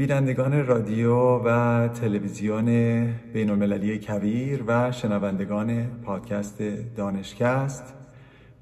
بینندگان رادیو و تلویزیون بین المللی کبیر و شنوندگان پادکست دانشکست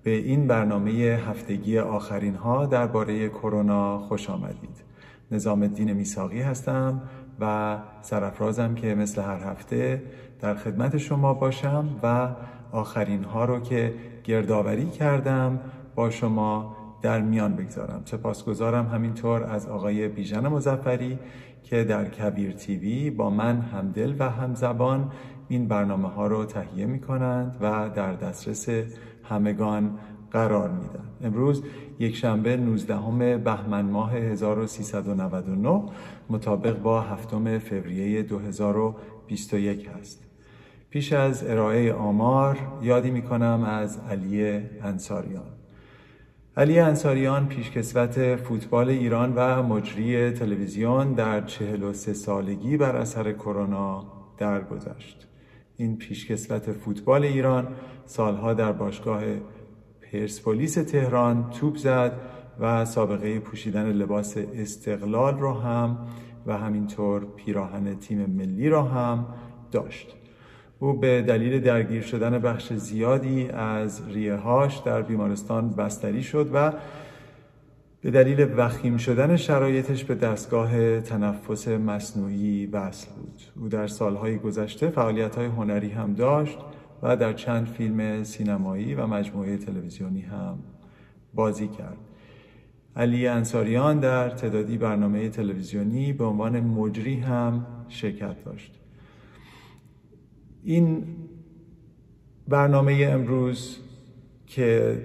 به این برنامه هفتگی آخرین ها درباره کرونا خوش آمدید. نظام الدین میساقی هستم و سرفرازم که مثل هر هفته در خدمت شما باشم و آخرین ها رو که گردآوری کردم با شما در میان بگذارم. سپاسگزارم همینطور از آقای بیژن مزفری که در کبیر تیوی با من همدل و همزبان این برنامه ها رو تهیه می کنند و در دسترس همگان قرار میدن امروز یک شنبه 19 بهمن ماه 1399 مطابق با هفتم فوریه 2021 هست پیش از ارائه آمار یادی می کنم از علی انصاریان. علی انصاریان پیشکسوت فوتبال ایران و مجری تلویزیون در 43 سالگی بر اثر کرونا درگذشت. این پیشکسوت فوتبال ایران سالها در باشگاه پرسپولیس تهران توپ زد و سابقه پوشیدن لباس استقلال را هم و همینطور پیراهن تیم ملی را هم داشت. او به دلیل درگیر شدن بخش زیادی از ریههاش در بیمارستان بستری شد و به دلیل وخیم شدن شرایطش به دستگاه تنفس مصنوعی وصل بود. او در سالهای گذشته فعالیت‌های هنری هم داشت و در چند فیلم سینمایی و مجموعه تلویزیونی هم بازی کرد. علی انصاریان در تعدادی برنامه تلویزیونی به عنوان مجری هم شرکت داشت. این برنامه امروز که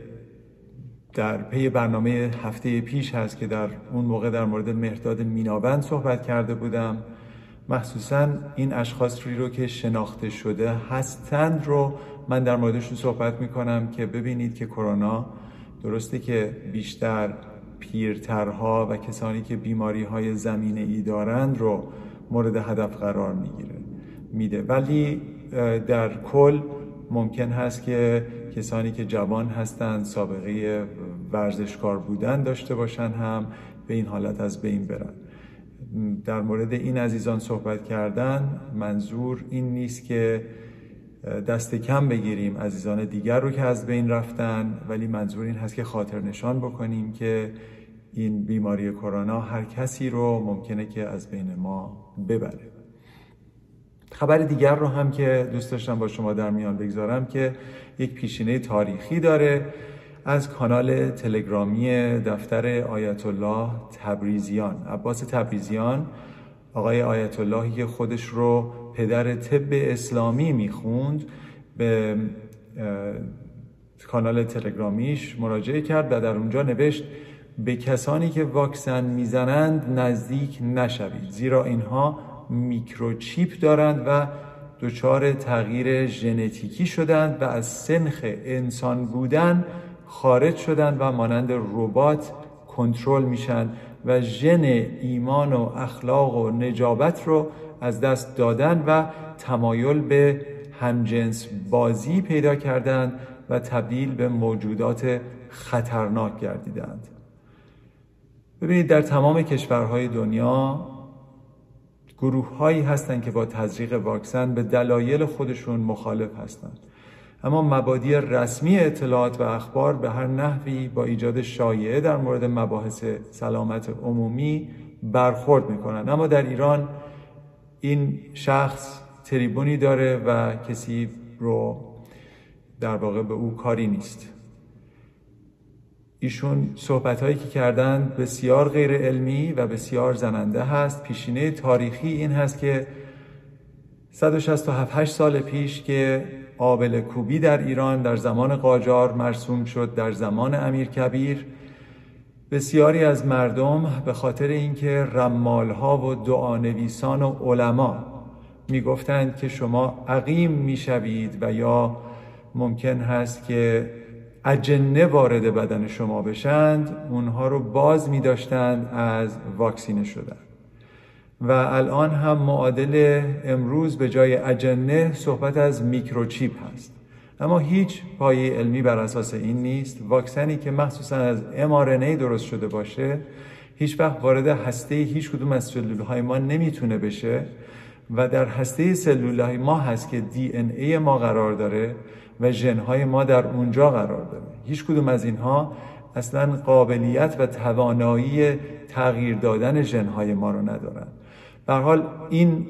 در پی برنامه هفته پیش هست که در اون موقع در مورد مهداد میناوند صحبت کرده بودم مخصوصا این اشخاص رو که شناخته شده هستند رو من در موردشون صحبت می‌کنم که ببینید که کرونا درسته که بیشتر پیرترها و کسانی که بیماری های زمینه ای دارند رو مورد هدف قرار می‌گیره میده. ولی در کل ممکن هست که کسانی که جوان هستند سابقه ورزشکار بودن داشته باشن هم به این حالت از بین برن. در مورد این عزیزان صحبت کردن منظور این نیست که دست کم بگیریم عزیزان دیگر رو که از بین رفتن ولی منظور این هست که خاطر نشان بکنیم که این بیماری کرونا هر کسی رو ممکنه که از بین ما ببره. خبر دیگر رو هم که دوست داشتم با شما در میان بگذارم که یک پیشینه تاریخی داره از کانال تلگرامی دفتر آیت الله تبریزیان. عباس تبریزیان آقای آیت اللهی که خودش رو پدر طب اسلامی می‌خوند به کانال تلگرامیش مراجعه کرد و در اونجا نوشت به کسانی که واکسن می‌زنند نزدیک نشوید زیرا اینها میکروچیپ دارند و دچار تغییر ژنتیکی شدند و از سنخ انسان بودن خارج شدند و مانند ربات کنترل میشن و ژن ایمان و اخلاق و نجابت رو از دست دادن و تمایل به همجنس بازی پیدا کردند و تبدیل به موجودات خطرناک گردیدند. ببینید در تمام کشورهای دنیا گروه هایی هستند که با تزریق واکسن به دلایل خودشون مخالف هستند. اما مبادی رسمی اطلاعات و اخبار به هر نحوی با ایجاد شایعه در مورد مباحث سلامت عمومی برخورد می‌کنند. اما در ایران این شخص تریبونی داره و کسی رو در واقع به او کاری نیست. ایشون صحبت هایی که کردن بسیار غیر علمی و بسیار زننده هست. پیشینه تاریخی این هست که 167 سال پیش که آبل کوبی در ایران در زمان قاجار مرسوم شد در زمان امیر کبیر بسیاری از مردم به خاطر اینکه رمال ها و دعانویسان و علما می‌گفتند که شما عقیم می‌شوید و یا ممکن هست که اجنه وارد بدن شما بشند اونها رو باز می داشتند از واکسینه شدن. و الان هم معادل امروز به جای اجنه صحبت از میکروچیپ هست. اما هیچ پایه علمی بر اساس این نیست. واکسنی که مخصوصا از mRNA درست شده باشه هیچ وقت وارد هسته هیچ کدوم از سلول های ما نمی‌تونه بشه. و در هسته سلول های ما هست که ای ما قرار داره. و ژن های ما در اونجا قرار داره هیچ کدوم از اینها اصلا قابلیت و توانایی تغییر دادن ژن های ما رو ندارن. به حال این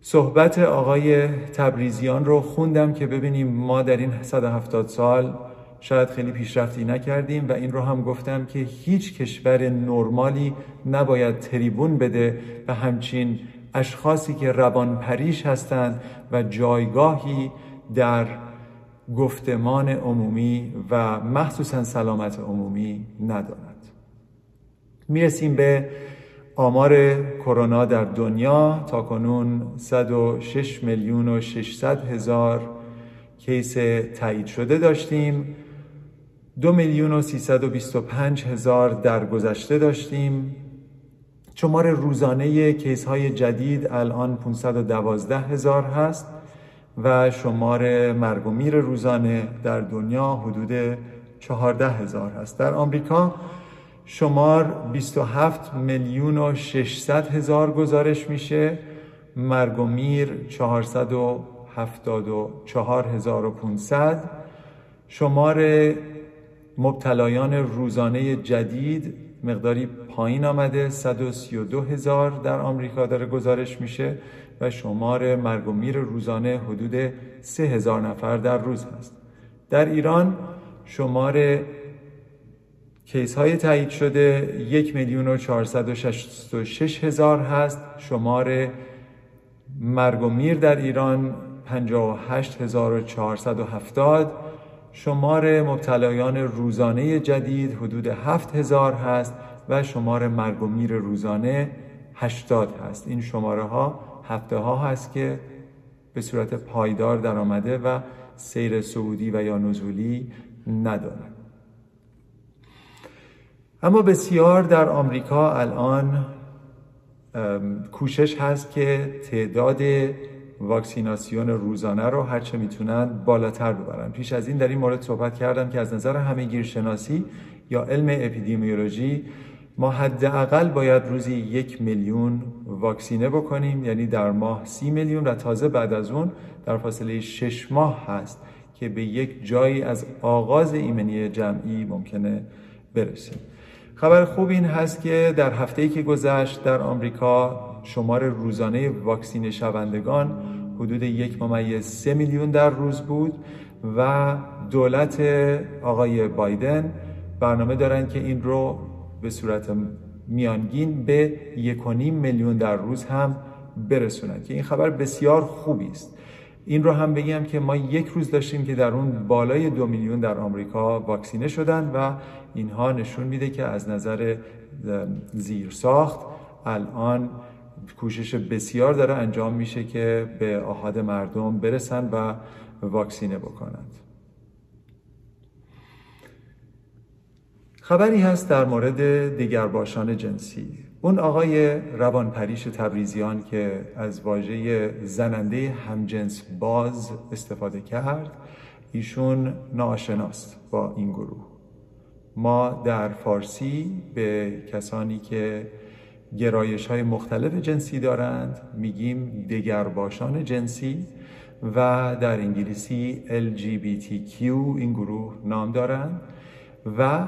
صحبت آقای تبریزیان رو خوندم که ببینیم ما در این 170 سال شاید خیلی پیشرفتی نکردیم و این رو هم گفتم که هیچ کشور نرمالی نباید تریبون بده و همچین اشخاصی که روان پریش هستند و جایگاهی در گفتمان عمومی و مخصوصا سلامت عمومی ندارد. می‌رسیم به آمار کرونا در دنیا. تا کنون 106 میلیون و 600 هزار کیس تایید شده داشتیم. دو میلیون و 325 هزار در گذشته داشتیم. شمار روزانه کیس های جدید الان 512 هزار هست. و شمار مرگ و میر روزانه در دنیا حدود 14 هزار هست. در آمریکا شمار 27 میلیون و 600 هزار گزارش میشه. مرگ و میر 474 هزار و 500 شمار مبتلایان روزانه جدید مقداری پایین آمده. 132 هزار در آمریکا داره گزارش میشه. و شمار مرگ و میر روزانه حدود 3 هزار نفر در روز هست. در ایران شمار کیس های تایید شده یک میلیون و شش هزار هست. شمار مرگ و میر در ایران هفتاد. شمار مبتلایان روزانه جدید حدود هفت هزار هست و شمار مرگ و میر روزانه هشتاد هست. این شماره ها هفته ها هست که به صورت پایدار در آمده و سیر سعودی و یا نزولی ندارد اما بسیار در آمریکا الان کوشش هست که تعداد واکسیناسیون روزانه رو هرچه می‌تونن بالاتر ببرن. پیش از این در این مورد صحبت کردم که از نظر همه گیرشناسی یا علم اپیدیمیولوژی ما حداقل باید روزی یک میلیون واکسینه بکنیم یعنی در ماه سی میلیون و تازه بعد از اون در فاصله شش ماه هست که به یک جایی از آغاز ایمنی جمعی ممکنه برسیم. خبر خوب این هست که در هفته که گذشت در آمریکا شمار روزانه واکسین شوندگان حدود یک ممیز سه میلیون در روز بود و دولت آقای بایدن برنامه دارن که این رو به صورت میانگین به یک میلیون در روز هم برسونند که این خبر بسیار خوبی است. این رو هم بگم که ما یک روز داشتیم که در اون بالای دو میلیون در آمریکا واکسینه شدن و اینها نشون میده که از نظر زیرساخت الان کوشش بسیار داره انجام میشه که به آهاد مردم برسن و واکسینه بکنند. خبری هست در مورد دیگرباشان جنسی. اون آقای روانپریش تبریزیان که از واژه زننده همجنس باز استفاده کرد ایشون ناشناست با این گروه. ما در فارسی به کسانی که گرایش های مختلف جنسی دارند میگیم دگرباشان جنسی و در انگلیسی LGBTQ این گروه نام دارند و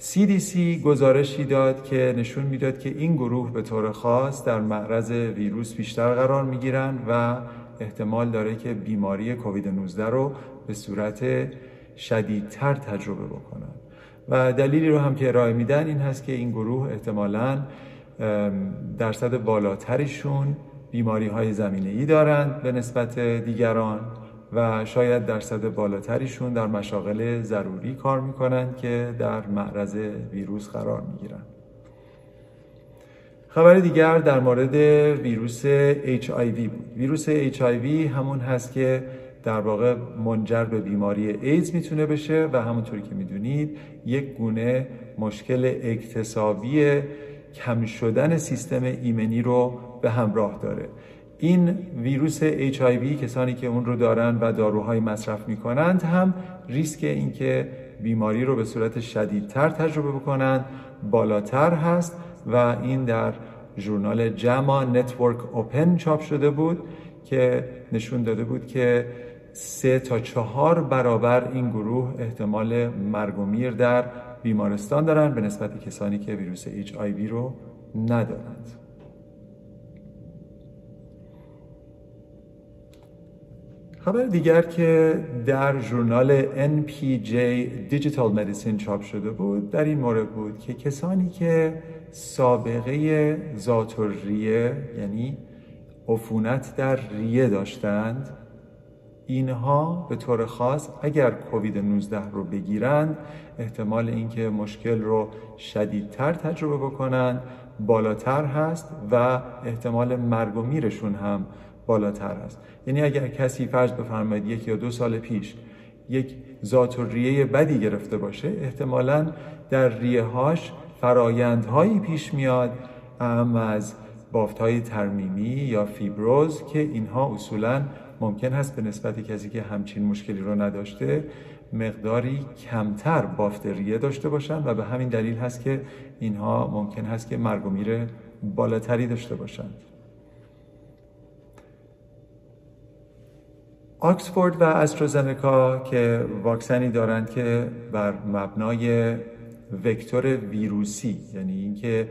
CDC گزارشی داد که نشون می‌داد که این گروه به طور خاص در معرض ویروس بیشتر قرار می‌گیرند و احتمال داره که بیماری کووید 19 رو به صورت شدیدتر تجربه بکنن. و دلیلی رو هم که ارائه میدن این هست که این گروه احتمالاً درصد بالاترشون بیماری های زمینه ای دارند به نسبت دیگران. و شاید درصد بالاتریشون در مشاغل ضروری کار می‌کنند که در معرض ویروس قرار می‌گیرن خبر دیگر در مورد ویروس HIV بود. ویروس HIV همون هست که در واقع منجر به بیماری ایدز می‌تونه بشه و همونطوری که می‌دونید یک گونه مشکل اکتسابی کم شدن سیستم ایمنی رو به همراه داره. این ویروس HIV کسانی که اون رو دارن و داروهای مصرف می‌کنند هم ریسک اینکه بیماری رو به صورت شدیدتر تجربه بکنن بالاتر هست و این در ژورنال JAMA Network Open چاپ شده بود که نشون داده بود که سه تا چهار برابر این گروه احتمال مرگ و میر در بیمارستان دارن به نسبت کسانی که ویروس آی رو ندارند. خبر دیگر که در ژورنال NPJ Digital Medicine چاپ شده بود در این مورد بود که کسانی که سابقه ذات ریه یعنی عفونت در ریه داشتند اینها به طور خاص اگر کووید 19 رو بگیرند احتمال اینکه مشکل رو شدیدتر تجربه بکنند بالاتر هست و احتمال مرگ و میرشون هم بالاتر هست یعنی اگر کسی فرض بفرمایید یک یا دو سال پیش یک ذات ریه بدی گرفته باشه احتمالا در ریه هاش فرایندهایی پیش میاد اهم از بافت های ترمیمی یا فیبروز که اینها اصولا ممکن هست به نسبت کسی که همچین مشکلی رو نداشته مقداری کمتر بافت ریه داشته باشن و به همین دلیل هست که اینها ممکن هست که مرگ و بالاتری داشته باشند آکسفورد و استرازنکا که واکسنی دارند که بر مبنای وکتور ویروسی یعنی اینکه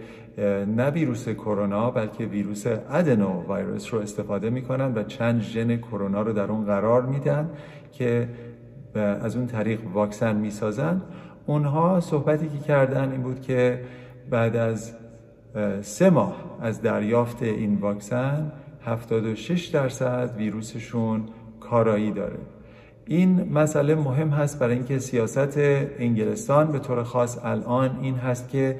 نه ویروس کرونا بلکه ویروس ادنو ویروس رو استفاده می‌کنن و چند ژن کرونا رو در اون قرار میدن که از اون طریق واکسن می‌سازن. اونها صحبتی که کردن این بود که بعد از سه ماه از دریافت این واکسن 76 درصد ویروسشون کارایی داره. این مسئله مهم هست برای اینکه سیاست انگلستان به طور خاص الان این هست که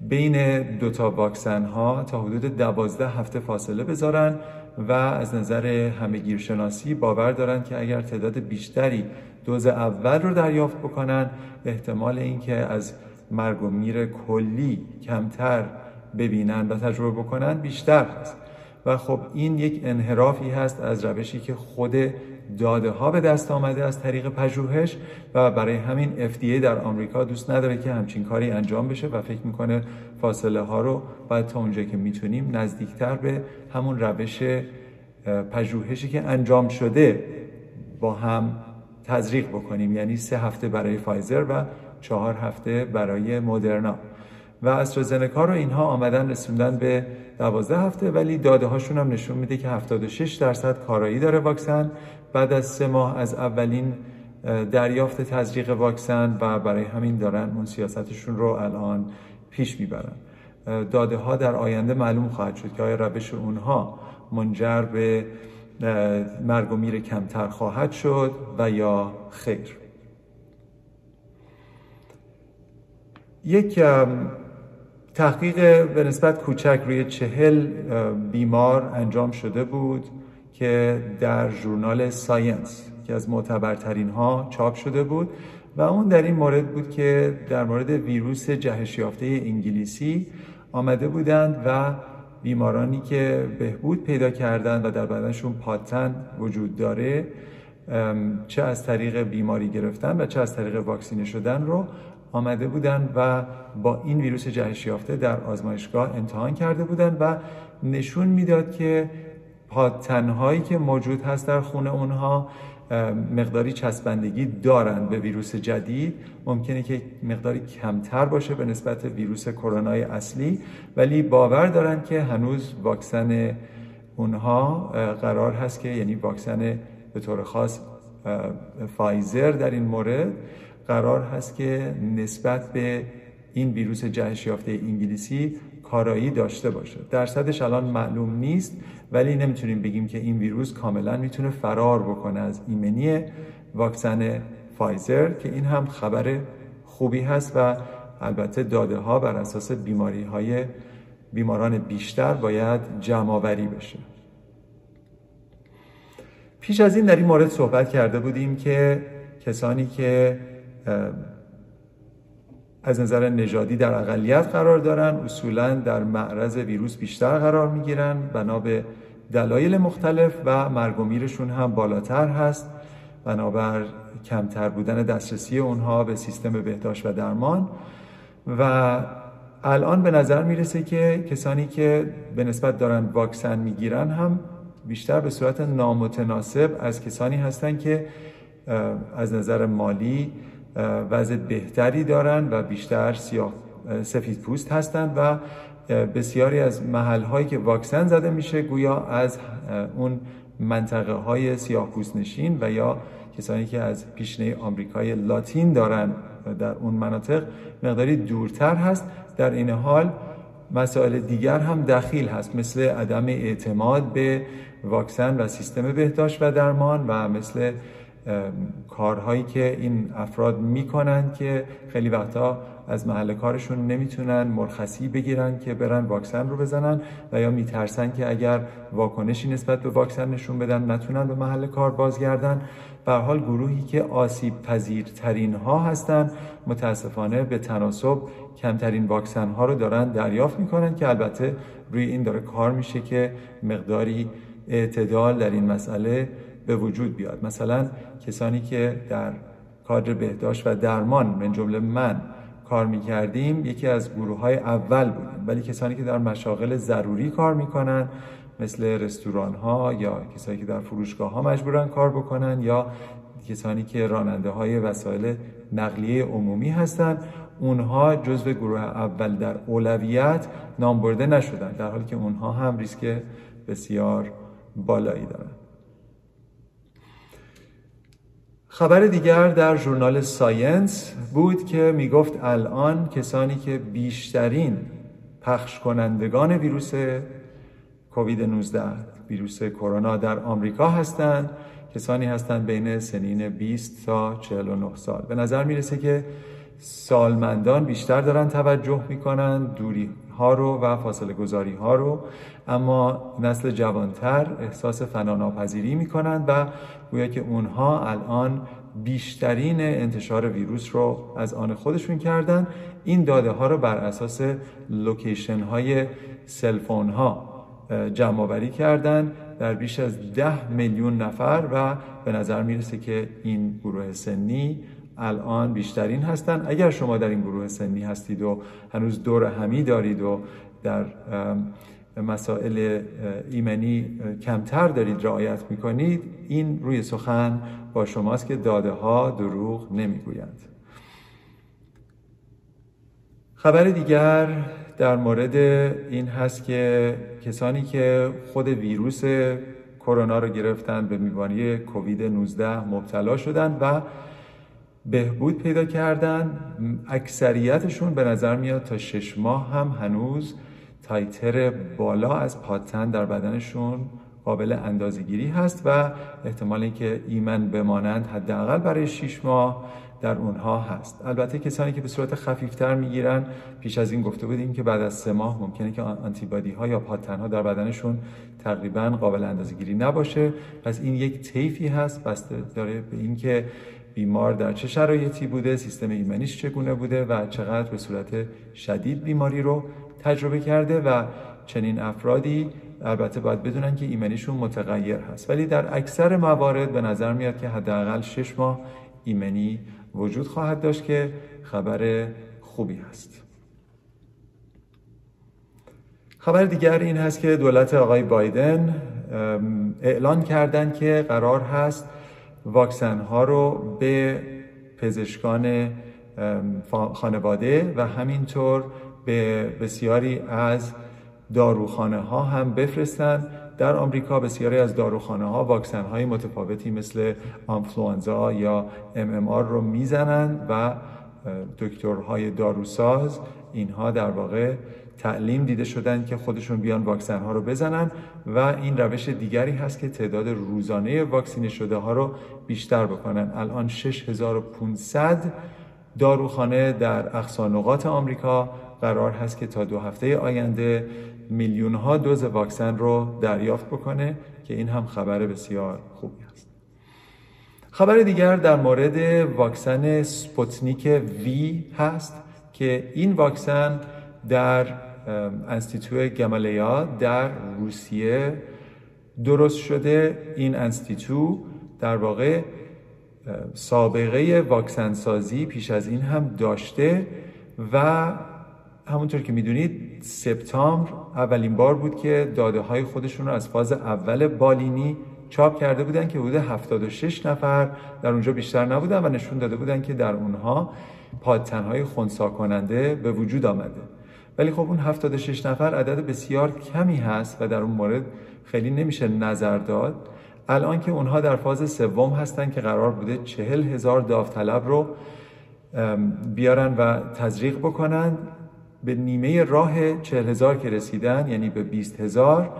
بین دو تا واکسن ها تا حدود دوازده هفته فاصله بذارن و از نظر همهگیرشناسی باور دارن که اگر تعداد بیشتری دوز اول رو دریافت بکنن احتمال اینکه از مرگ و میر کلی کمتر ببینن و تجربه بکنن بیشتر هست. و خب این یک انحرافی هست از روشی که خود داده ها به دست آمده از طریق پژوهش و برای همین FDA در آمریکا دوست نداره که همچین کاری انجام بشه و فکر می‌کنه فاصله ها رو باید تا اونجا که می‌تونیم نزدیکتر به همون روش پژوهشی که انجام شده با هم تزریق بکنیم. یعنی سه هفته برای فایزر و چهار هفته برای مدرنا. و استرازنکا رو اینها آمدن رسوندن به 12 هفته ولی داده هاشون هم نشون میده که 76 درصد کارایی داره واکسن. بعد از سه ماه از اولین دریافت تزریق واکسن و برای همین دارن اون سیاستشون رو الان پیش می‌برن. داده ها در آینده معلوم خواهد شد که آیا روش اونها منجر به مرگ و میر کمتر خواهد شد و یا خیر. یک تحقیق به نسبت کوچک روی چهل بیمار انجام شده بود که در ژورنال ساینس که از معتبرترین ها چاپ شده بود و اون در این مورد بود که در مورد ویروس جهش یافته انگلیسی آمده بودند و بیمارانی که بهبود پیدا کردند و در بدنشون پاتن وجود داره چه از طریق بیماری گرفتن و چه از طریق واکسینه شدن رو آمده بودند و با این ویروس جهش یافته در آزمایشگاه امتحان کرده بودند و نشون می‌داد که پادتنهایی که موجود هست در خونه اونها مقداری چسبندگی دارند به ویروس جدید. ممکنه که مقداری کمتر باشه به نسبت ویروس کرونای اصلی ولی باور دارن که هنوز واکسن اونها قرار هست که یعنی واکسن به طور خاص فایزر در این مورد. قرار هست که نسبت به این ویروس جهش یافته انگلیسی کارایی داشته باشه. درصدش الان معلوم نیست ولی نمی‌تونیم بگیم که این ویروس کاملا می‌تونه فرار بکنه از ایمنی واکسن فایزر که این هم خبر خوبی هست و البته داده ها بر اساس بیماری های بیماران بیشتر باید جمعآوری بشه. پیش از این در این مورد صحبت کرده بودیم که کسانی که از نظر نژادی در اقلیت قرار دارن اصولا در معرض ویروس بیشتر قرار می‌گیرن بنا به دلایل مختلف و مرگ و میرشون هم بالاتر هست. بنابر کمتر بودن دسترسی اونها به سیستم بهداشت و درمان. و الان به نظر می‌رسه که کسانی که به نسبت دارن واکسن می‌گیرن هم بیشتر به صورت نامتناسب از کسانی هستند که از نظر مالی وضع بهتری دارن و بیشتر سیاه سفید پوست هستند و بسیاری از محل هایی که واکسن زده میشه گویا از اون منطقه های سیاه پوست نشین و یا کسانی که از پیشنه آمریکای لاتین دارن در اون مناطق مقداری دورتر هست. در این حال مسائل دیگر هم دخیل هست مثل عدم اعتماد به واکسن و سیستم بهداشت و درمان و مثل کارهایی که این افراد می‌کنن که خیلی وقتا از محل کارشون نمی‌تونن مرخصی بگیرن که برن واکسن رو بزنن و یا میترسن که اگر واکنشی نسبت به واکسن نشون بدن نتونن به محل کار بازگردن. به حال گروهی که آسیب پذیرترین ها هستن متاسفانه به تناسب کمترین واکسن ها رو دارن دریافت می‌کنن که البته روی این داره کار میشه که مقداری اعتدال در این مسئله به وجود بیاد. مثلا کسانی که در کادر بهداشت و درمان من جمله من کار می‌کردیم یکی از گروه های اول بودیم ولی کسانی که در مشاغل ضروری کار می‌کنن مثل رستوران ها یا کسانی که در فروشگاه ها مجبورن کار بکنن یا کسانی که راننده های وسایل نقلیه عمومی هستند اونها جزو گروه اول در اولویت نام برده نشدن در حالی که اونها هم ریسک بسیار بالایی دارن. خبر دیگر در ژورنال ساینس بود که می‌گفت الان کسانی که بیشترین پخش کنندگان ویروس کووید 19 ویروس کرونا در آمریکا هستند کسانی هستند بین سنین 20 تا 49 سال. به نظر می‌رسه که سالمندان بیشتر دارن توجه می‌کنن دوری ها رو و فاصله گذاری ها رو. اما نسل جوانتر احساس فناناپذیری می‌کنند و گویا که اونها الان بیشترین انتشار ویروس رو از آن خودشون کردن. این داده ها رو بر اساس location های cell phone ها جمع آوری کردن در بیش از ده میلیون نفر و به نظر می‌رسه که این گروه سنی الان بیشترین هستن. اگر شما در این گروه سنی هستید و هنوز دور همی دارید و در مسائل ایمنی کمتر دارید رعایت می‌کنید این روی سخن با شماست که داده ها دروغ نمی‌گویند. خبر دیگر در مورد این هست که کسانی که خود ویروس کرونا رو گرفتن به بیماری کووید 19 مبتلا شدن و بهبود پیدا کردن. اکثریتشون به نظر میاد تا شش ماه هم هنوز تایتر بالا از پاتن در بدنشون قابل اندازگیری هست و احتمال اینکه ایمن بمانند حداقل برای 6 ماه در اونها هست. البته کسانی که به صورت خفیفتر می‌گیرن پیش از این گفته بودیم که بعد از سه ماه ممکنه که آنتیبادی ها یا پاتن ها در بدنشون تقریبا قابل اندازگیری نباشه. پس این یک طیفی هست. بسته داره به اینکه بیمار در چه شرایطی بوده سیستم ایمنیش چگونه بوده و چقدر به صورت شدید بیماری رو تجربه کرده و چنین افرادی البته باید بدونن که ایمنیشون متغیر هست. ولی در اکثر موارد به نظر میاد که حداقل شش ماه ایمنی وجود خواهد داشت که خبر خوبی هست. خبر دیگر این هست که دولت آقای بایدن اعلان کردن که قرار هست واکسن ها رو به پزشکان خانواده و همینطور به بسیاری از داروخانه ها هم بفرستن. در آمریکا بسیاری از داروخانه ها واکسن های متفاوتی مثل آنفلوانزا یا ام رو می‌زنن و دکترهای داروساز اینها در واقع تعلیم دیده شدن که خودشون بیان واکسن ها رو بزنن و این روش دیگری هست که تعداد روزانه واکسینه شده ها رو بیشتر بکنن. الان 6500 داروخانه در اقصانقات آمریکا قرار هست که تا دو هفته آینده میلیون ها دوز واکسن رو دریافت بکنه که این هم خبر بسیار خوبی است خبر دیگر در مورد واکسن سپوتنیک وی هست که این واکسن در انستیتو گمالیا در روسیه درست شده. این انستیتو در واقع سابقه واکسن سازی پیش از این هم داشته و همونطور که می‌دونید سپتامبر اولین بار بود که داده های خودشون رو از فاز اول بالینی چاپ کرده بودن که حدود 76 نفر در اونجا بیشتر نبودن و نشون داده بودن که در اونها پادتنهای خونسا کننده به وجود آمده. ولی خب اون 76 نفر عدد بسیار کمی هست و در اون مورد خیلی نمیشه نظر داد. الان که اونها در فاز سوم هستن که قرار بوده چهل هزار داوطلب رو بیارن و تزریق بکنن. به نیمه راه چهل هزار که رسیدن یعنی به بیست هزار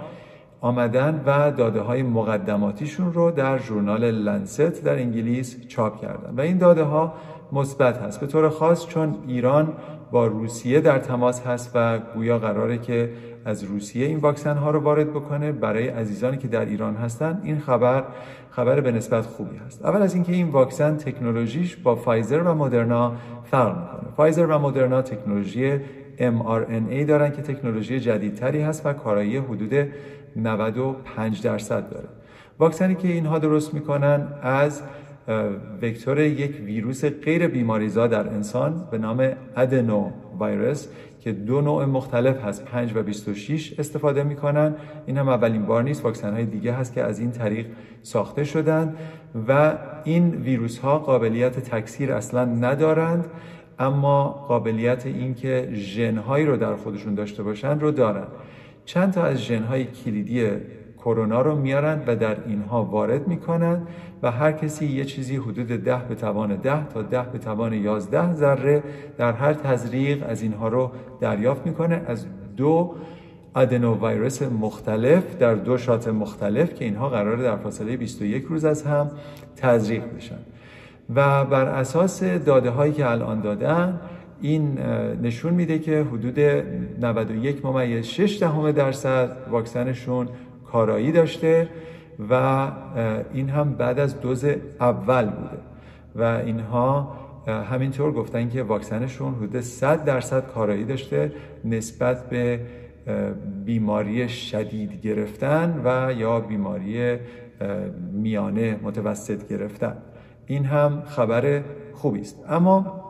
آمدن و داده های مقدماتیشون رو در ژورنال لنست در انگلیس چاپ کردن. و این داده ها مثبت هست. به طور خاص چون ایران با روسیه در تماس هست و گویا قراره که از روسیه این واکسن ها رو وارد بکنه. برای عزیزانی که در ایران هستن این خبر خبر به نسبت خوبی هست. اول از اینکه این واکسن تکنولوژیش با فایزر و مدرنا فرق می‌کنه. فایزر و مدرنا تکنولوژی mRNA دارن که تکنولوژی جدیدتری هست و کارایی حدود 95 درصد داره. واکسنی که اینها درست می‌کنن از وکتور یک ویروس غیر بیماریزا در انسان به نام ادنو ویروس که دو نوع مختلف هست 5 و 26 استفاده می‌کنن. این هم اولین بار نیست واکسن های دیگه هست که از این طریق ساخته شدن و این ویروس ها قابلیت تکثیر اصلا ندارند اما قابلیت اینکه ژن هایی رو در خودشون داشته باشن رو دارن. چند تا از ژن های کلیدی کرونا رو میارن و در اینها وارد می‌کنن و هر کسی یه چیزی حدود ده به توان ده تا ده به توان یازده ذره در هر تزریق از اینها رو دریافت می‌کنه. از دو ادنو ویروس مختلف در دو شات مختلف که اینها قراره در فاصله 21 روز از هم تزریق بشن. و بر اساس داده هایی که الان دادن این نشون میده که حدود 91 ممیز 6 دهم درصد واکسنشون کارایی داشته و این هم بعد از دوز اول بوده. و اینها همینطور گفتن که واکسنشون حدود 100 درصد کارایی داشته نسبت به بیماری شدید گرفتن و یا بیماری میانه متوسط گرفتن. این هم خبر خوبی است. اما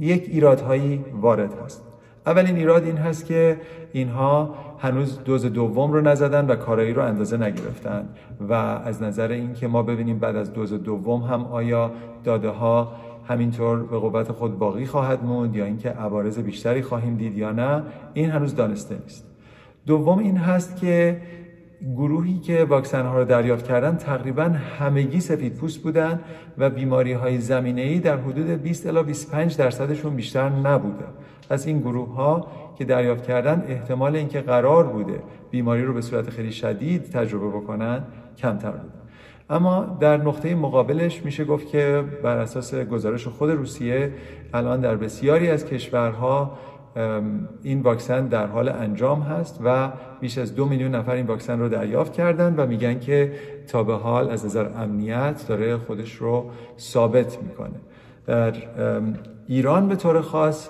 یک ایرادهایی وارد هست. اولین ایراد این هست که اینها هنوز دوز دوم رو نزدن و کارایی رو اندازه نگرفتن و از نظر اینکه ما ببینیم بعد از دوز دوم هم آیا داده ها همینطور به قوت خود باقی خواهد موند یا اینکه عوارض بیشتری خواهیم دید یا نه این هنوز دانسته نیست. دوم این هست که گروهی که واکسن ها رو دریافت کردن تقریبا همگی سفید پوست بودن و بیماری های زمینه ای در حدود 20 الی 25 درصدشون بیشتر نبوده. از این گروه ها که دریافت کردن احتمال اینکه قرار بوده بیماری رو به صورت خیلی شدید تجربه بکنن کمتر بوده. اما در نقطه مقابلش میشه گفت که بر اساس گزارش خود روسیه الان در بسیاری از کشورها این واکسن در حال انجام هست و بیش از دو میلیون نفر این واکسن رو دریافت کردن و میگن که تا به حال از نظر امنیت داره خودش رو ثابت می‌کنه. در ایران به طور خاص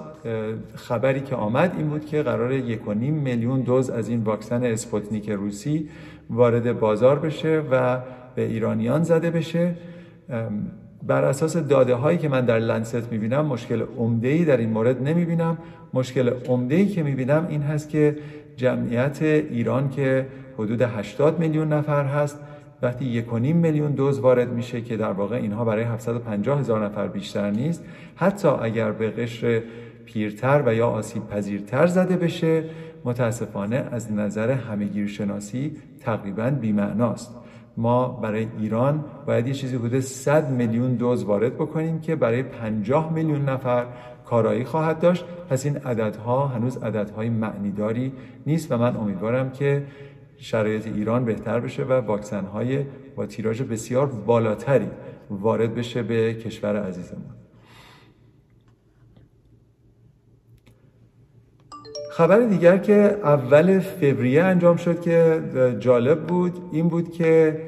خبری که آمد این بود که قرار یک و نیم میلیون دوز از این واکسن اسپوتنیک روسی وارد بازار بشه و به ایرانیان زده بشه. بر اساس داده هایی که من در لنست می‌بینم مشکل عمده ای در این مورد نمی‌بینم. مشکل عمده ای که می‌بینم این هست که جمعیت ایران که حدود 80 میلیون نفر هست وقتی یک میلیون دوز وارد میشه که در واقع اینها برای 750 هزار نفر بیشتر نیست. حتی اگر به قشر پیرتر و یا آسیب پذیرتر زده بشه متاسفانه از نظر همگیر شناسی تقریبا بیمعناست. ما برای ایران باید یه چیزی حدود 100 میلیون دوز وارد بکنیم که برای 50 میلیون نفر کارایی خواهد داشت. پس این عددها هنوز عددهای معنیداری نیست و من امیدوارم که شرایط ایران بهتر بشه و واکسن های با تیراژ بسیار بالاتری وارد بشه به کشور عزیزمون. خبر دیگر که اول فوریه انجام شد که جالب بود این بود که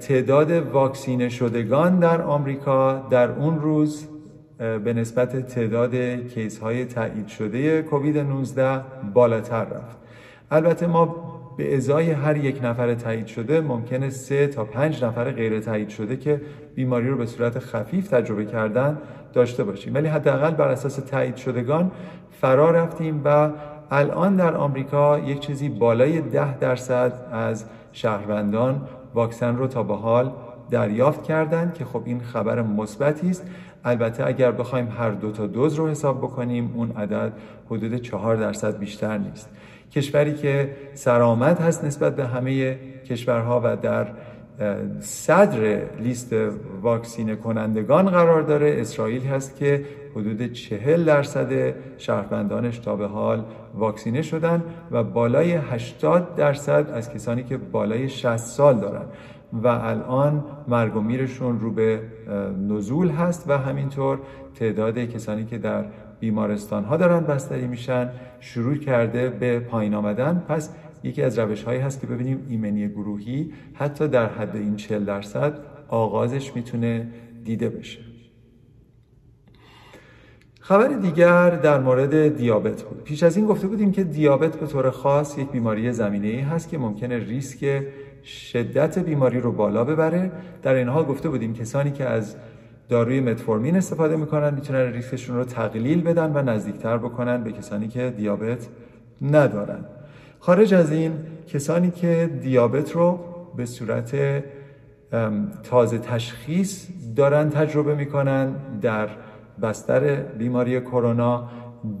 تعداد واکسینه شدگان در آمریکا در اون روز به نسبت تعداد کیس های تایید شده کووید 19 بالاتر رفت. البته ما به ازای هر یک نفر تایید شده ممکنه سه تا پنج نفر غیر تایید شده که بیماری رو به صورت خفیف تجربه کردن داشته باشیم. ولی حداقل بر اساس تایید شدگان فرا رفتیم و الان در آمریکا یک چیزی بالای ده درصد از شهروندان واکسن رو تا به حال دریافت کردند که خب این خبر مثبتی است. البته اگر بخوایم هر دو تا دوز رو حساب بکنیم اون عدد حدود چهار درصد بیشتر نیست. کشوری که سرآمد هست نسبت به همه کشورها و در صدر لیست واکسینه کنندگان قرار داره. اسرائیل هست که حدود چهل درصد شهروندانش تا به حال واکسینه شدن و بالای 80 درصد از کسانی که بالای 60 سال دارن. و الان مرگ و میرشون رو به نزول هست و همینطور تعداد کسانی که در بیمارستان ها دارن بستری میشن شروع کرده به پایین آمدن. پس یکی از روش هایی هست که ببینیم ایمنی گروهی حتی در حد این 40 درصد آغازش می‌تونه دیده بشه. خبر دیگر در مورد دیابت بود. پیش از این گفته بودیم که دیابت به طور خاص یک بیماری زمینه ای هست که ممکنه ریسک شدت بیماری رو بالا ببره. در این حال گفته بودیم کسانی که از داروی متفورمین استفاده می‌کنن می‌تونن ریسکشون رو تقلیل بدن و نزدیکتر بکنن به کسانی که دیابت ندارن. خارج از این کسانی که دیابت رو به صورت تازه تشخیص دارن تجربه می‌کنن در بستر بیماری کرونا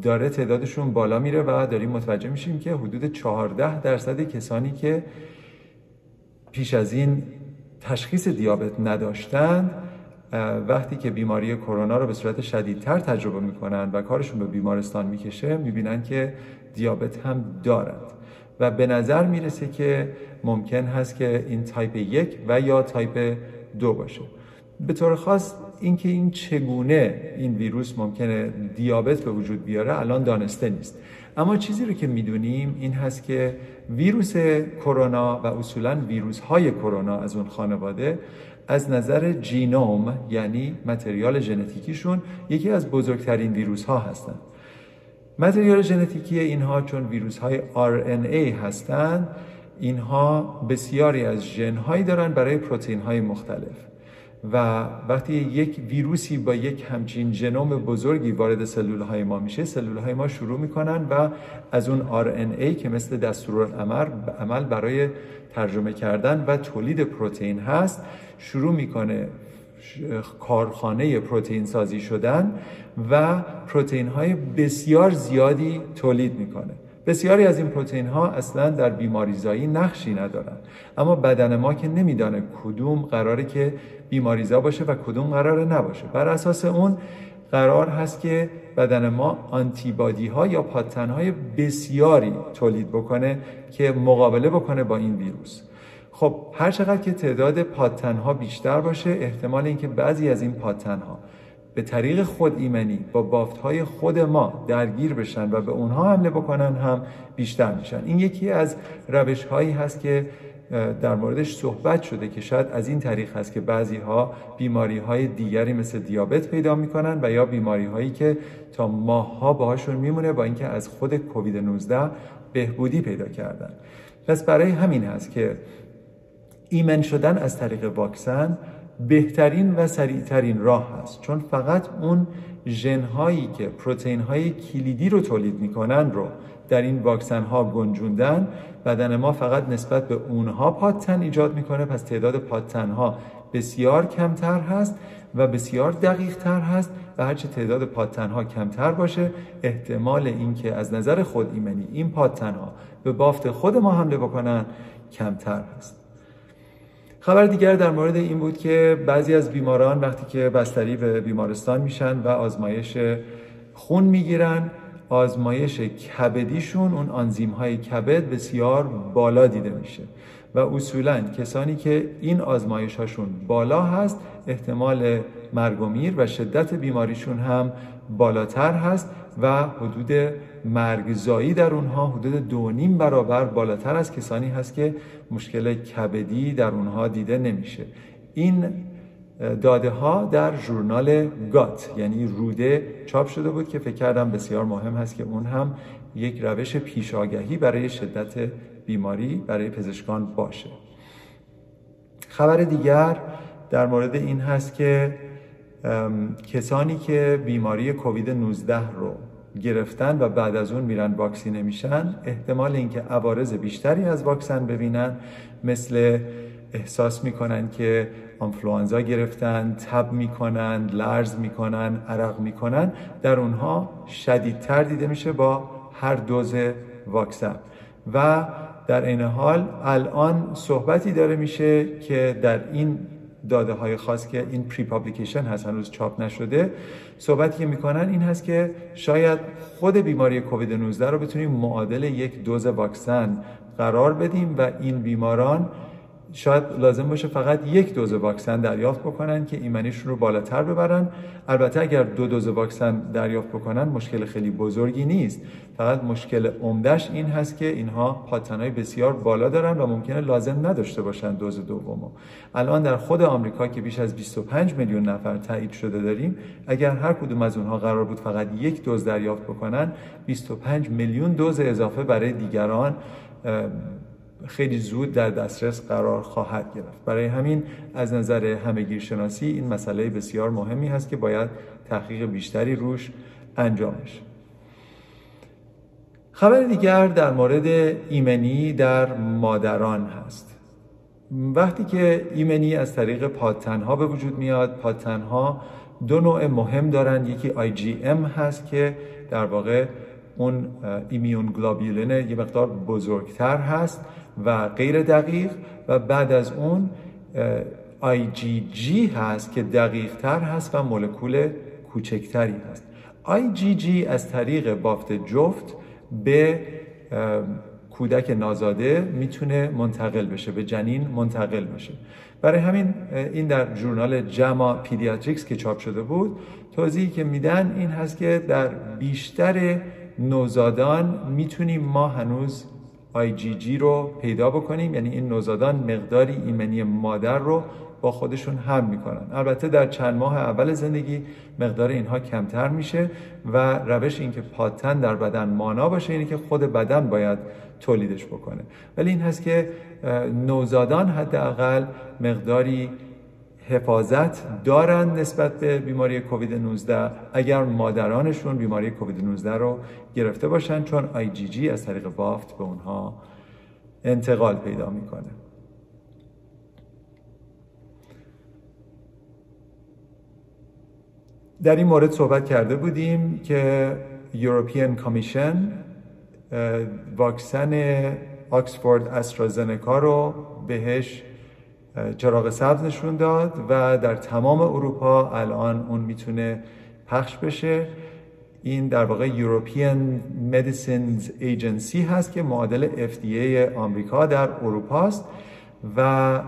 داره تعدادشون بالا میره و داریم متوجه میشیم که حدود 14 درصد کسانی که پیش از این تشخیص دیابت نداشتند وقتی که بیماری کرونا رو به صورت شدیدتر تجربه می‌کنن و کارشون به بیمارستان می‌کشه می‌بینن که دیابت هم دارند و به نظر می‌رسه که ممکن هست که این تایپ یک و یا تایپ دو باشه. به طور خاص اینکه این چگونه این ویروس ممکنه دیابت به وجود بیاره الان دانسته نیست. اما چیزی رو که می‌دونیم این هست که ویروس کرونا و اصولا ویروس های کرونا از اون خانواده از نظر جینوم یعنی متریال ژنتیکیشون یکی از بزرگترین ویروس ها هستند متریال ژنتیکی اینها چون ویروس های RNA هستند اینها بسیاری از ژن هایی دارن برای پروتئین های مختلف. و وقتی یک ویروسی با یک همچین ژنوم بزرگی وارد سلول های ما میشه سلول های ما شروع می‌کنن و از اون RNA که مثل دستورالعمل عمل برای ترجمه کردن و تولید پروتئین هست شروع می‌کنه کارخانه پروتئین سازی شدن و پروتئین های بسیار زیادی تولید می‌کنه. بسیاری از این پروتئین ها اصلا در بیماریزایی نقشی ندارن. اما بدن ما که نمیدانه کدوم قراره که بیماریزا باشه و کدوم قراره نباشه. بر اساس اون قرار هست که بدن ما آنتیبادی ها یا پاتن های بسیاری تولید بکنه که مقابله بکنه با این ویروس. خب هر چقدر که تعداد پاتن ها بیشتر باشه احتمال اینکه بعضی از این پاتن ها به طریق خود ایمنی با بافت های خود ما درگیر بشن و به اونها حمله بکنن هم بیشتر میشن. این یکی از روش هایی هست که در موردش صحبت شده که شاید از این طریق هست که بعضی ها بیماری های دیگری مثل دیابت پیدا می‌کنن و یا بیماری هایی که تا ماه ها باهاشون میمونه با اینکه از خود کووید 19 بهبودی پیدا کردن. پس برای همین هست که ایمن شدن از طریق واکسن بهترین و سریعترین راه هست چون فقط اون ژن هایی که پروتئین های کلیدی رو تولید می‌کنن رو در این واکسن ها گنجوندن بدن ما فقط نسبت به اونها پادتن ایجاد می‌کنه. پس تعداد پادتن ها بسیار کمتر هست و بسیار دقیق تر هست و هرچه تعداد پادتن ها کمتر باشه احتمال اینکه از نظر خود ایمنی این پادتن ها به بافت خود ما حمله بکنن کمتر هست. خبر دیگر در مورد این بود که بعضی از بیماران وقتی که بستری به بیمارستان میشن و آزمایش خون می‌گیرن آزمایش کبدیشون اون آنزیم های کبد بسیار بالا دیده میشه و اصولا کسانی که این آزمایش هاشون بالا هست احتمال مرگ و شدت بیماریشون هم بالاتر هست و حدود مرگزایی در اونها حدود دو نیم برابر بالاتر از کسانی هست که مشکل کبدی در اونها دیده نمیشه. این داده ها در ژورنال گات یعنی روده چاپ شده بود که فکر کردم بسیار مهم هست که اون هم یک روش پیشاگهی برای شدت بیماری برای پزشکان باشه. خبر دیگر در مورد این هست که کسانی که بیماری کووید 19 رو گرفتن و بعد از اون میرن واکسینه میشن احتمال اینکه عوارض بیشتری از واکسن ببینن مثل احساس می‌کنن که آنفلوانزا گرفتن تب می‌کنن لرز می‌کنن عرق می‌کنن در اونها شدیدتر دیده میشه با هر دوز واکسن. و در این حال الان صحبتی داره میشه که در این داده های خاص که این پری پابلیکیشن هست هنوز چاپ نشده صحبتی که می‌کنن این هست که شاید خود بیماری کووید 19 رو بتونیم معادل یک دوز واکسن قرار بدیم و این بیماران شاید لازم باشه فقط یک دوز واکسن دریافت بکنن که ایمنیشون رو بالاتر ببرن. البته اگر دو دوز واکسن دریافت بکنن مشکل خیلی بزرگی نیست. فقط مشکل عمدهش این هست که اینها پاتنهای بسیار بالا دارن و ممکنه لازم نداشته باشن دوز دومو. الان در خود آمریکا که بیش از 25 میلیون نفر تایید شده داریم اگر هر کدوم از اونها قرار بود فقط یک دوز دریافت بکنن 25 میلیون دوز اضافه برای دیگران خیلی زود در دسترس قرار خواهد گرفت. برای همین از نظر همگیر شناسی این مسئله بسیار مهمی هست که باید تحقیق بیشتری روش انجام بشه. خبر دیگر در مورد ایمنی در مادران هست. وقتی که ایمنی از طریق پادتنها به وجود میاد پادتنها دو نوع مهم دارن یکی IgM هست که در واقع اون ایمیون گلابیولین یه مقدار بزرگتر هست و غیر دقیق و بعد از اون IgG هست که دقیق تر هست و مولکول کوچکتری هست. IgG از طریق بافت جفت به کودک نازاده می‌تونه منتقل بشه به جنین منتقل بشه. برای همین این در ژورنال جما پیدیاتریکس که چاپ شده بود توضیحی که میدن این هست که در بیشتر نوزادان می‌تونیم ما هنوز IgG رو پیدا بکنیم. یعنی این نوزادان مقداری ایمنی مادر رو با خودشون هم می‌کنن. البته در چند ماه اول زندگی مقدار اینها کمتر میشه و روش اینکه پاتن در بدن مانا باشه اینه که خود بدن باید تولیدش بکنه. ولی این هست که نوزادان حداقل مقداری حفاظت دارن نسبت به بیماری کووید 19 اگر مادرانشون بیماری کووید 19 رو گرفته باشن چون IgG از طریق بافت به اونها انتقال پیدا می‌کنه. در این مورد صحبت کرده بودیم که European Commission واکسن آکسفورد استرازنکا رو بهش چراغ سبز نشون داد و در تمام اروپا الان اون می‌تونه پخش بشه. این در واقع European Medicines Agency هست که معادل FDA آمریکا در اروپا است و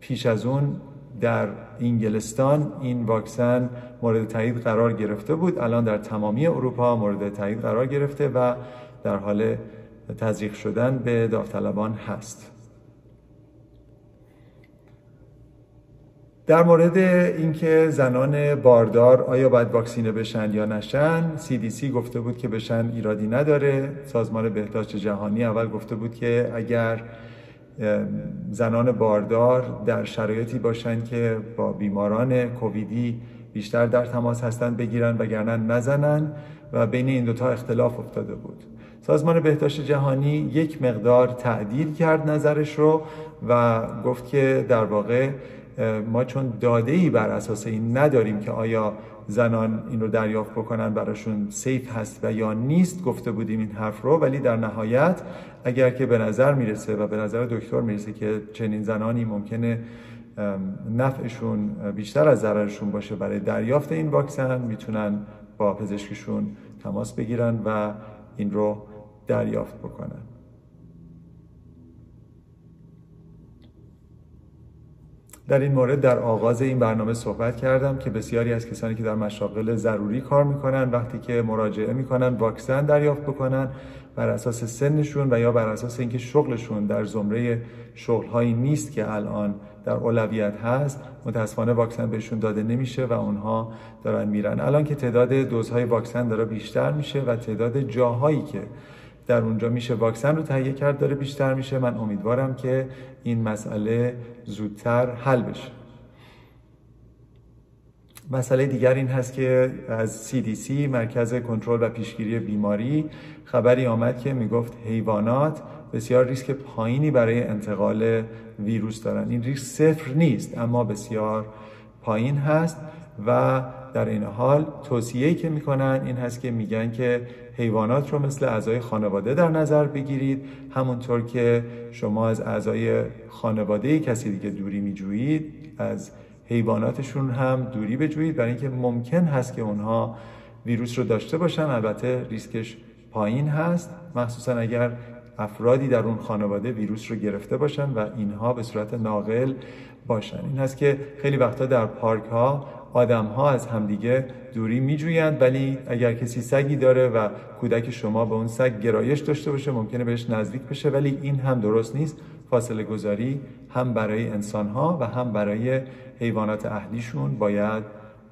پیش از اون در انگلستان این واکسن مورد تایید قرار گرفته بود. الان در تمامی اروپا مورد تایید قرار گرفته و در حال تزریق شدن به داوطلبان هست. در مورد اینکه زنان باردار آیا باید واکسینه بشن یا نشن CDC گفته بود که بشن ایرادی نداره. سازمان بهداشت جهانی اول گفته بود که اگر زنان باردار در شرایطی باشن که با بیماران کوویدی بیشتر در تماس هستند بگیرن وگرنه نزنن و بین این دوتا اختلاف افتاده بود. سازمان بهداشت جهانی یک مقدار تعدیل کرد نظرش رو و گفت که در واقع ما چون داده ای بر اساس این نداریم که آیا زنان این رو دریافت بکنن براشون سیف هست و یا نیست گفته بودیم این حرف رو. ولی در نهایت اگر که به نظر می‌رسه و به نظر دکتر می‌رسه که چنین زنانی ممکنه نفعشون بیشتر از ضررشون باشه برای دریافت این واکسن می‌تونن با پزشکشون تماس بگیرن و این رو دریافت بکنن. در این مورد در آغاز این برنامه صحبت کردم که بسیاری از کسانی که در مشاغل ضروری کار می‌کنن وقتی که مراجعه می‌کنن واکسن دریافت بکنن بر اساس سنشون و یا بر اساس اینکه شغلشون در زمره شغلهایی نیست که الان در اولویت هست متاسفانه واکسن بهشون داده نمیشه و اونها دارن میرن. الان که تعداد دوزهای واکسن داره بیشتر میشه و تعداد جاهایی که در اونجا میشه واکسن رو تهیه کرد داره بیشتر میشه. من امیدوارم که این مسئله زودتر حل بشه. مسئله دیگر این هست که از CDC مرکز کنترل و پیشگیری بیماری خبری آمد که می‌گفت حیوانات بسیار ریسک پایینی برای انتقال ویروس دارن. این ریسک صفر نیست اما بسیار پایین هست و در این حال توصیه‌ای که می‌کنن این هست که میگن که حیوانات رو مثل اعضای خانواده در نظر بگیرید. همونطور که شما از اعضای خانواده کسی دیگه دوری میجویید از حیواناتشون هم دوری بجویید. برای اینکه ممکن هست که اونها ویروس رو داشته باشن البته ریسکش پایین هست. مخصوصا اگر افرادی در اون خانواده ویروس رو گرفته باشن و اینها به صورت ناقل باشن. این هست که خیلی وقتا در پارک ها آدم ها از همدیگه دوری میجویند ولی اگر کسی سگی داره و کودک شما به اون سگ گرایش داشته باشه ممکنه بهش نزدیک بشه ولی این هم درست نیست. فاصله گذاری هم برای انسان ها و هم برای حیوانات اهلیشون باید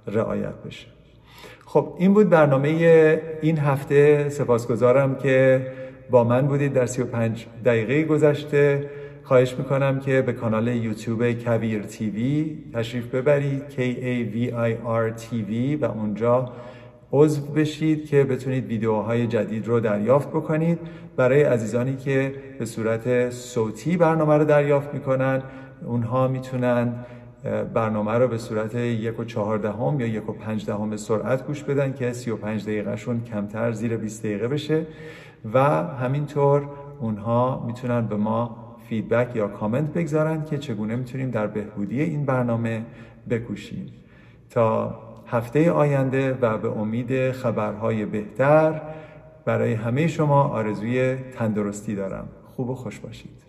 رعایت بشه. خب این بود برنامه این هفته. سپاسگزارم که با من بودید. در 35 دقیقه گذشته. خواهش می‌کنم که به کانال یوتیوب کویر تیوی تشریف ببرید K A V I R TV و اونجا عضو بشید که بتونید ویدیوهای جدید رو دریافت بکنید. برای عزیزانی که به صورت صوتی برنامه رو دریافت می‌کنن اونها می‌تونن برنامه رو به صورت یک و چهاردهم یا یک و پنج سرعت گوش بدن که سی و پنج دقیقهشون کمتر زیر 20 دقیقه بشه. و همینطور اونها می‌تونن به ما فیدبک یا کامنت بگذارن که چگونه می‌تونیم در بهبودی این برنامه بکوشیم. تا هفته آینده و به امید خبرهای بهتر برای همه شما آرزوی تندرستی دارم. خوب و خوش باشید.